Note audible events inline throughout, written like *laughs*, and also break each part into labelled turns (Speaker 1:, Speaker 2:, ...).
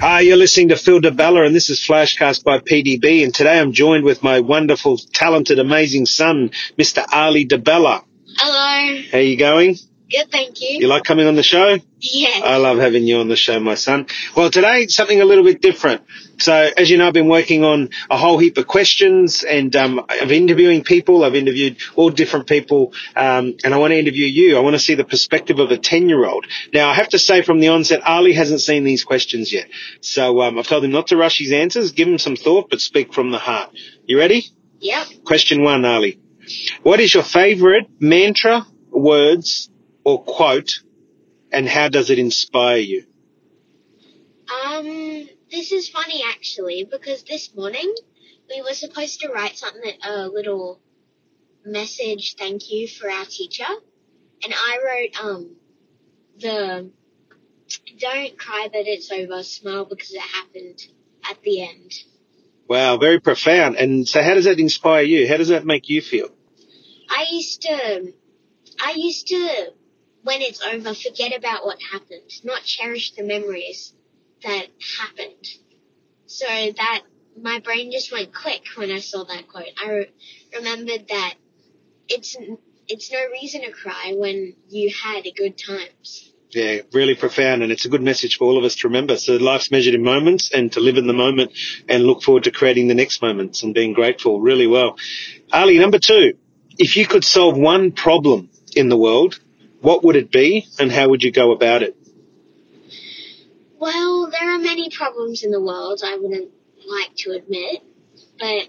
Speaker 1: Hi, you're listening to Phil Di Bella, and this is Flashcast by PDB. And today I'm joined with my wonderful, talented, amazing son, Mr. Arlee DeBella.
Speaker 2: Hello.
Speaker 1: How you going?
Speaker 2: Good, thank you.
Speaker 1: You like coming on the show?
Speaker 2: Yes.
Speaker 1: I love having you on the show, my son. Well, today something a little bit different. So, as you know, I've been working on a whole heap of questions, and um, I've interviewing people. I've interviewed all different people, um, and I want to interview you. I want to see the perspective of a ten-year-old. Now, I have to say from the onset, Arlee hasn't seen these questions yet, so um, I've told him not to rush his answers. Give him some thought, but speak from the heart. You ready?
Speaker 2: Yep.
Speaker 1: Question one, Arlee. What is your favorite mantra, words, or quote, and how does it inspire you?
Speaker 2: Um, this is funny actually because this morning we were supposed to write something, a little message thank you for our teacher, and I wrote um the don't cry that it's over, smile because it happened at the end.
Speaker 1: Wow, very profound. And so how does that inspire you? How does that make you feel?
Speaker 2: I used to, I used to, when it's over, forget about what happened, not cherish the memories that happened. So that my brain just went click when I saw that quote. I re- remembered that it's it's no reason to cry when you had a good times.
Speaker 1: Yeah, really profound, and it's a good message for all of us to remember. So life's measured in moments, and to live in the moment and look forward to creating the next moments and being grateful. Really well, Arlee. Number two, if you could solve one problem in the world, what would it be, and how would you go about it?
Speaker 2: Well, there are many problems in the world. I wouldn't like to admit, but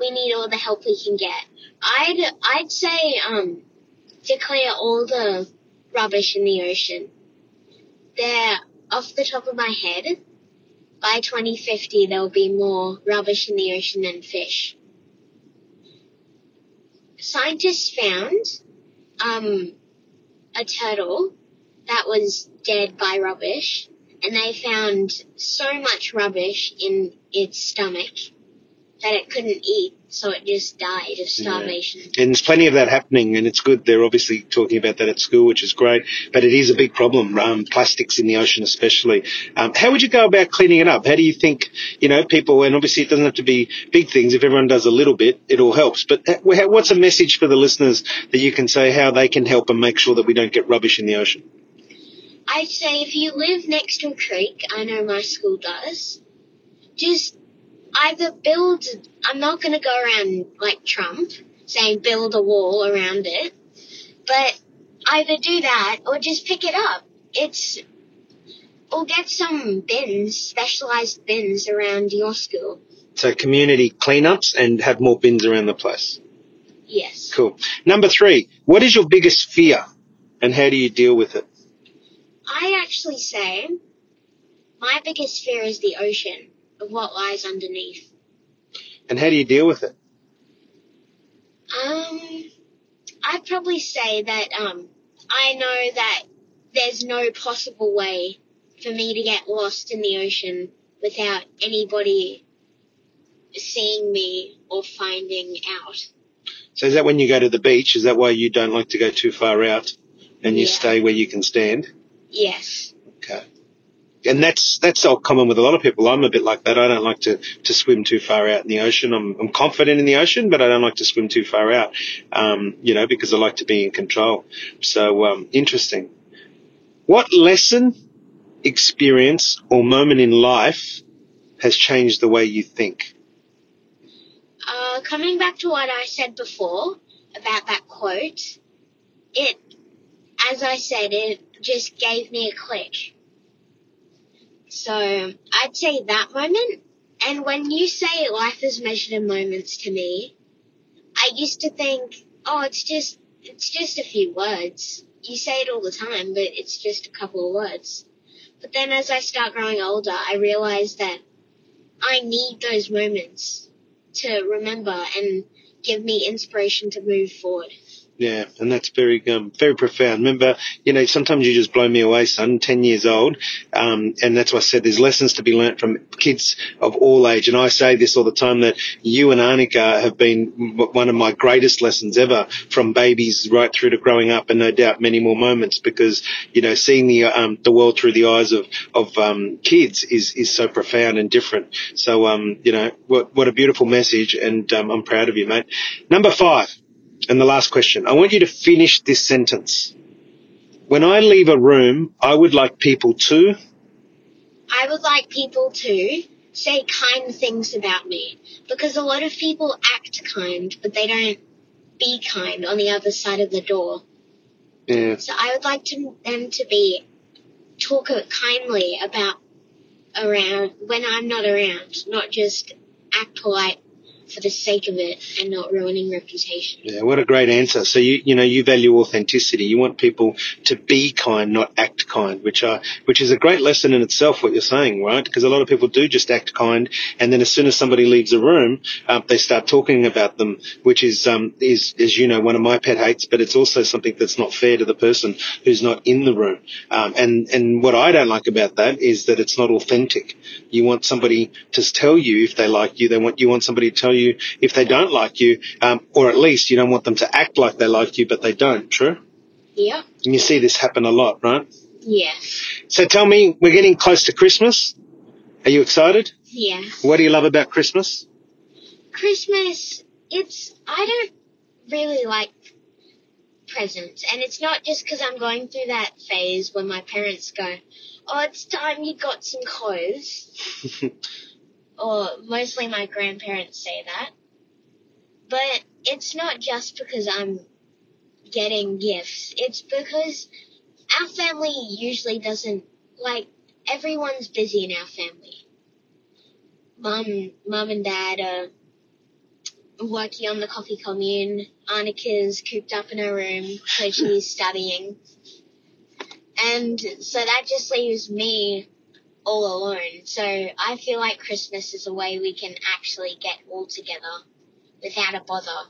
Speaker 2: we need all the help we can get. I'd I'd say um declare all the rubbish in the ocean. There, off the top of my head, by 2050 there'll be more rubbish in the ocean than fish. Scientists found um a turtle that was dead by rubbish, and they found so much rubbish in its stomach that it couldn't eat, so it just died of starvation.
Speaker 1: And there's plenty of that happening, and it's good. They're obviously talking about that at school, which is great. But it is a big problem, um, plastics in the ocean especially. Um, how would you go about cleaning it up? How do you think, you know, people, and obviously it doesn't have to be big things. If everyone does a little bit, it all helps. But what's a message for the listeners that you can say how they can help and make sure that we don't get rubbish in the ocean?
Speaker 2: I'd say if you live next to a creek, I know my school does, just either build, I'm not going to go around like Trump saying build a wall around it, but either do that or just pick it up. It's, or get some bins, specialized bins around your school.
Speaker 1: So community cleanups and have more bins around the place.
Speaker 2: Yes.
Speaker 1: Cool. Number three, what is your biggest fear and how do you deal with it?
Speaker 2: I actually say my biggest fear is the ocean of what lies underneath.
Speaker 1: And how do you deal with it?
Speaker 2: Um, I'd probably say that um, I know that there's no possible way for me to get lost in the ocean without anybody seeing me or finding out.
Speaker 1: So is that when you go to the beach? Is that why you don't like to go too far out and you
Speaker 2: Yeah.
Speaker 1: stay where you can stand?
Speaker 2: Yes.
Speaker 1: Okay. And that's that's all common with a lot of people. I'm a bit like that. I don't like to, to swim too far out in the ocean. I'm, I'm confident in the ocean, but I don't like to swim too far out. Um, you know, because I like to be in control. So um, interesting. What lesson, experience, or moment in life has changed the way you think?
Speaker 2: Uh, coming back to what I said before about that quote, it, as I said, it just gave me a click. So I'd say that moment. And when you say life is measured in moments to me, I used to think, oh, it's just, it's just a few words. You say it all the time, but it's just a couple of words. But then as I start growing older, I realize that I need those moments to remember and give me inspiration to move forward.
Speaker 1: Yeah, and that's very um, very profound. Remember, you know, sometimes you just blow me away, son. Ten years old, um, and that's why I said there's lessons to be learnt from kids of all age. And I say this all the time that you and Arnika have been one of my greatest lessons ever, from babies right through to growing up, and no doubt many more moments. Because you know, seeing the um, the world through the eyes of of um, kids is is so profound and different. So um, you know, what what a beautiful message, and um, I'm proud of you, mate. Number five. And the last question. I want you to finish this sentence. When I leave a room, I would like people to.
Speaker 2: I would like people to say kind things about me because a lot of people act kind, but they don't be kind on the other side of the door.
Speaker 1: Yeah.
Speaker 2: So I would like to, them to be talk kindly about around when I'm not around, not just act polite for the sake of it and not ruining reputation.
Speaker 1: Yeah, what a great answer. So you you know you value authenticity. You want people to be kind, not act kind, which are which is a great lesson in itself. What you're saying, right? Because a lot of people do just act kind, and then as soon as somebody leaves a room, um, they start talking about them, which is um is as you know one of my pet hates. But it's also something that's not fair to the person who's not in the room. Um, and and what I don't like about that is that it's not authentic. You want somebody to tell you if they like you. They want you want somebody to tell you you if they don't like you, um, or at least you don't want them to act like they like you, but they don't. True.
Speaker 2: Yeah.
Speaker 1: And you see this happen a lot, right?
Speaker 2: Yes.
Speaker 1: So tell me, we're getting close to Christmas. Are you excited?
Speaker 2: Yeah.
Speaker 1: What do you love about Christmas?
Speaker 2: Christmas, it's I don't really like presents, and it's not just because I'm going through that phase when my parents go, "Oh, it's time you got some clothes." *laughs* or mostly my grandparents say that. But it's not just because I'm getting gifts. It's because our family usually doesn't like everyone's busy in our family. Mum, mum and dad are working on the coffee commune. Annika's cooped up in her room so she's studying. And so that just leaves me all alone. So I feel like Christmas is a way we can actually get all together without a bother.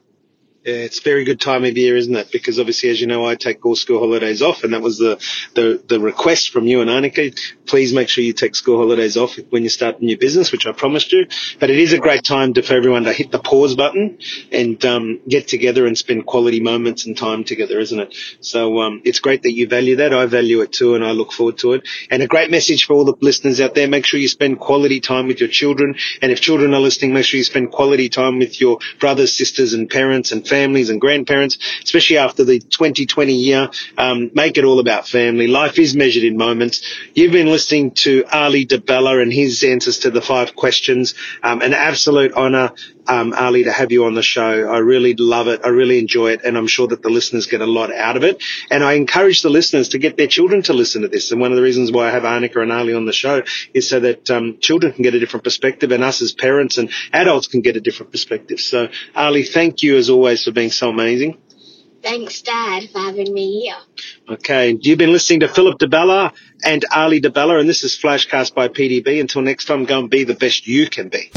Speaker 1: It's a very good time of year, isn't it? Because obviously, as you know, I take all school holidays off, and that was the, the, the request from you and Annika. Please make sure you take school holidays off when you start a new business, which I promised you. But it is a great time to, for everyone to hit the pause button and um, get together and spend quality moments and time together, isn't it? So um, it's great that you value that. I value it too, and I look forward to it. And a great message for all the listeners out there: make sure you spend quality time with your children, and if children are listening, make sure you spend quality time with your brothers, sisters, and parents and families and grandparents, especially after the 2020 year. Um, make it all about family. Life is measured in moments. You've been listening to Arlee DeBella and his answers to the five questions. Um, an absolute honour, um, Arlee, to have you on the show. I really love it. I really enjoy it. And I'm sure that the listeners get a lot out of it. And I encourage the listeners to get their children to listen to this. And one of the reasons why I have Arnika and Arlee on the show is so that um, children can get a different perspective and us as parents and adults can get a different perspective. So, Arlee, thank you as always for being so amazing.
Speaker 2: Thanks, Dad, for having me here.
Speaker 1: Okay, you've been listening to Phillip DeBella and Arlee DeBella, and this is Flashcast by PDB. Until next time, go and be the best you can be.